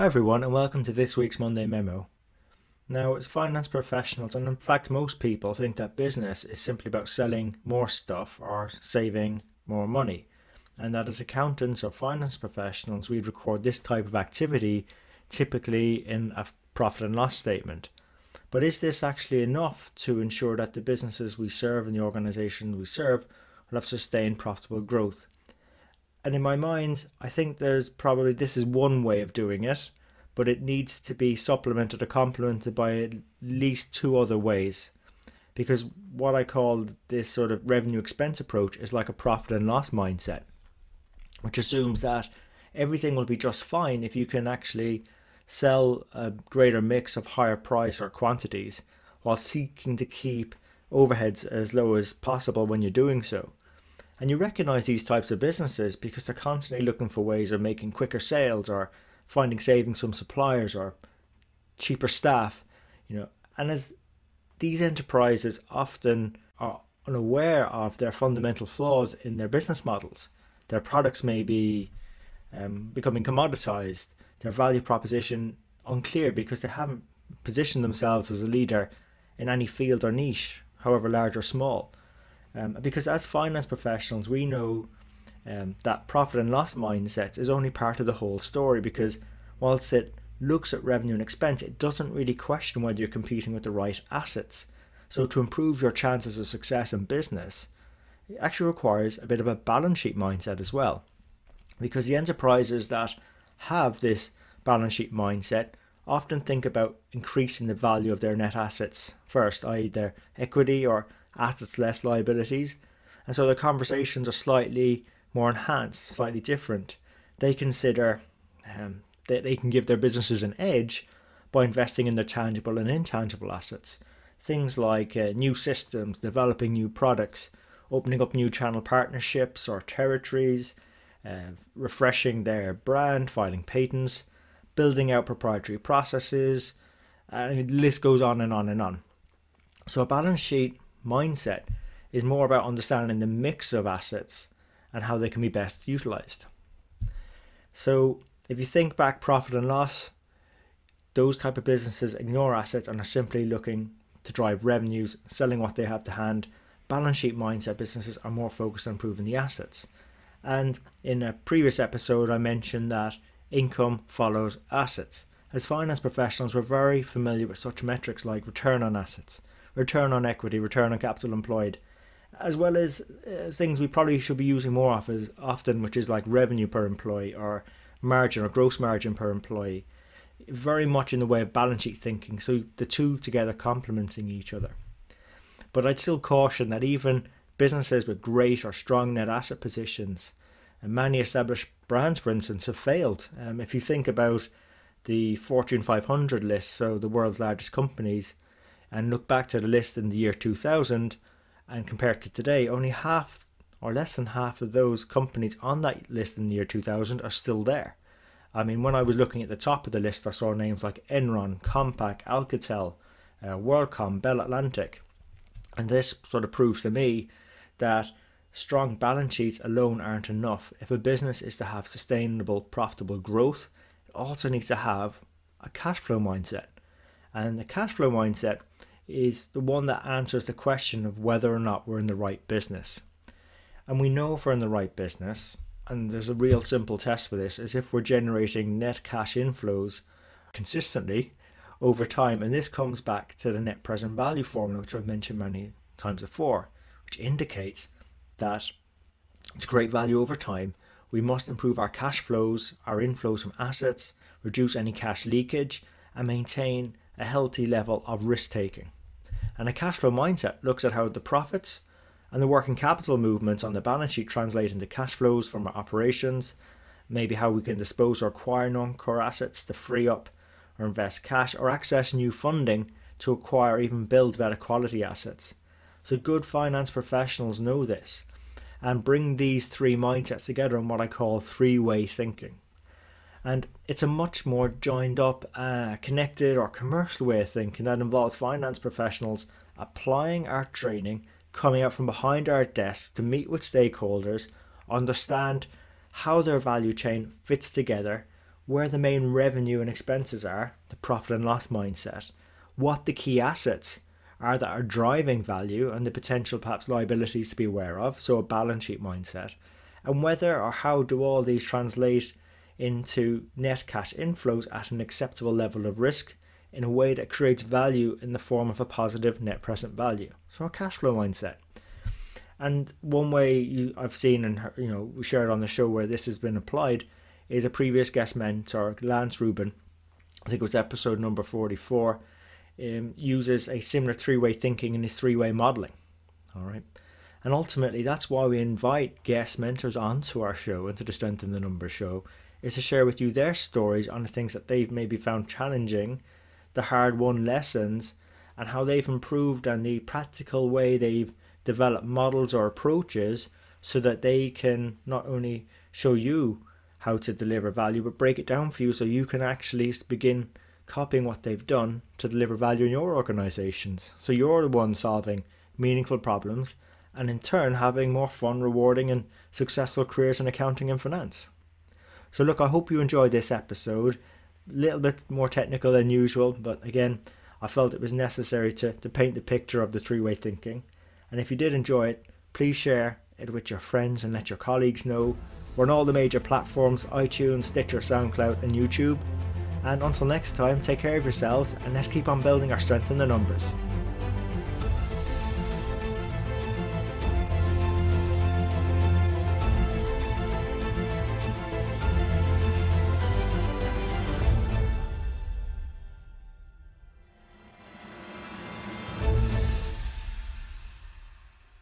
Hi, everyone, and welcome to this week's Monday Memo. Now, as finance professionals, and in fact, most people think that business is simply about selling more stuff or saving more money, and that as accountants or finance professionals, we'd record this type of activity typically in a profit and loss statement. But is this actually enough to ensure that the businesses we serve and the organizations we serve will have sustained profitable growth? And in my mind, I think there's probably this is one way of doing it, but it needs to be supplemented or complemented by at least two other ways. Because what I call this sort of revenue expense approach is like a profit and loss mindset, which assumes that everything will be just fine if you can actually sell a greater mix of higher price or quantities while seeking to keep overheads as low as possible when you're doing so. And you recognize these types of businesses because they're constantly looking for ways of making quicker sales or finding savings from suppliers or cheaper staff, you know. And as these enterprises often are unaware of their fundamental flaws in their business models, their products may be um, becoming commoditized, their value proposition unclear because they haven't positioned themselves as a leader in any field or niche, however large or small. Um, because as finance professionals, we know um, that profit and loss mindset is only part of the whole story because whilst it looks at revenue and expense, it doesn't really question whether you're competing with the right assets. So, to improve your chances of success in business, it actually requires a bit of a balance sheet mindset as well. Because the enterprises that have this balance sheet mindset often think about increasing the value of their net assets first, i.e., their equity or assets less liabilities. And so the conversations are slightly more enhanced, slightly different. They consider um, that they can give their businesses an edge by investing in their tangible and intangible assets. Things like uh, new systems, developing new products, opening up new channel partnerships or territories, uh, refreshing their brand, filing patents, building out proprietary processes, and the list goes on and on and on. So a balance sheet mindset is more about understanding the mix of assets and how they can be best utilized. So, if you think back profit and loss, those type of businesses ignore assets and are simply looking to drive revenues, selling what they have to hand. Balance sheet mindset businesses are more focused on improving the assets. And in a previous episode, I mentioned that income follows assets. As finance professionals, we're very familiar with such metrics like return on assets, return on equity, return on capital employed, as well as uh, things we probably should be using more of as often, which is like revenue per employee or margin or gross margin per employee. Very much in the way of balance sheet thinking, so the two together complementing each other. But I'd still caution that even businesses with great or strong net asset positions, and many established brands, for instance, have failed. Um, if you think about the Fortune 500 list, so the world's largest companies, and look back to the list in the year 2000 and compare it to today, only half or less than half of those companies on that list in the year 2000 are still there. I mean, when I was looking at the top of the list, I saw names like Enron, Compaq, Alcatel, uh, WorldCom, Bell Atlantic. And this sort of proves to me that strong balance sheets alone aren't enough. If a business is to have sustainable, profitable growth, it also needs to have a cash flow mindset. And the cash flow mindset is the one that answers the question of whether or not we're in the right business. And we know if we're in the right business, and there's a real simple test for this, is if we're generating net cash inflows consistently over time. And this comes back to the net present value formula, which I've mentioned many times before, which indicates that it's great value over time. We must improve our cash flows, our inflows from assets, reduce any cash leakage, and maintain a healthy level of risk taking. And a cash flow mindset looks at how the profits and the working capital movements on the balance sheet translate into cash flows from our operations, maybe how we can dispose or acquire non core assets to free up or invest cash or access new funding to acquire or even build better quality assets. So, good finance professionals know this and bring these three mindsets together in what I call three way thinking. And it's a much more joined up, uh, connected, or commercial way of thinking that involves finance professionals applying our training, coming out from behind our desks to meet with stakeholders, understand how their value chain fits together, where the main revenue and expenses are, the profit and loss mindset, what the key assets are that are driving value and the potential perhaps liabilities to be aware of, so a balance sheet mindset, and whether or how do all these translate into net cash inflows at an acceptable level of risk in a way that creates value in the form of a positive net present value. So a cash flow mindset. And one way you, I've seen and you know we shared on the show where this has been applied is a previous guest mentor, Lance Rubin. I think it was episode number 44. Um, uses a similar three-way thinking in his three-way modeling. All right. And ultimately, that's why we invite guest mentors onto our show, into the Strength in the Numbers show, is to share with you their stories on the things that they've maybe found challenging, the hard won lessons, and how they've improved and the practical way they've developed models or approaches so that they can not only show you how to deliver value, but break it down for you so you can actually begin copying what they've done to deliver value in your organizations. So you're the one solving meaningful problems and in turn having more fun, rewarding, and successful careers in accounting and finance. So, look, I hope you enjoyed this episode. A little bit more technical than usual, but again, I felt it was necessary to, to paint the picture of the three way thinking. And if you did enjoy it, please share it with your friends and let your colleagues know. We're on all the major platforms iTunes, Stitcher, SoundCloud, and YouTube. And until next time, take care of yourselves and let's keep on building our strength in the numbers.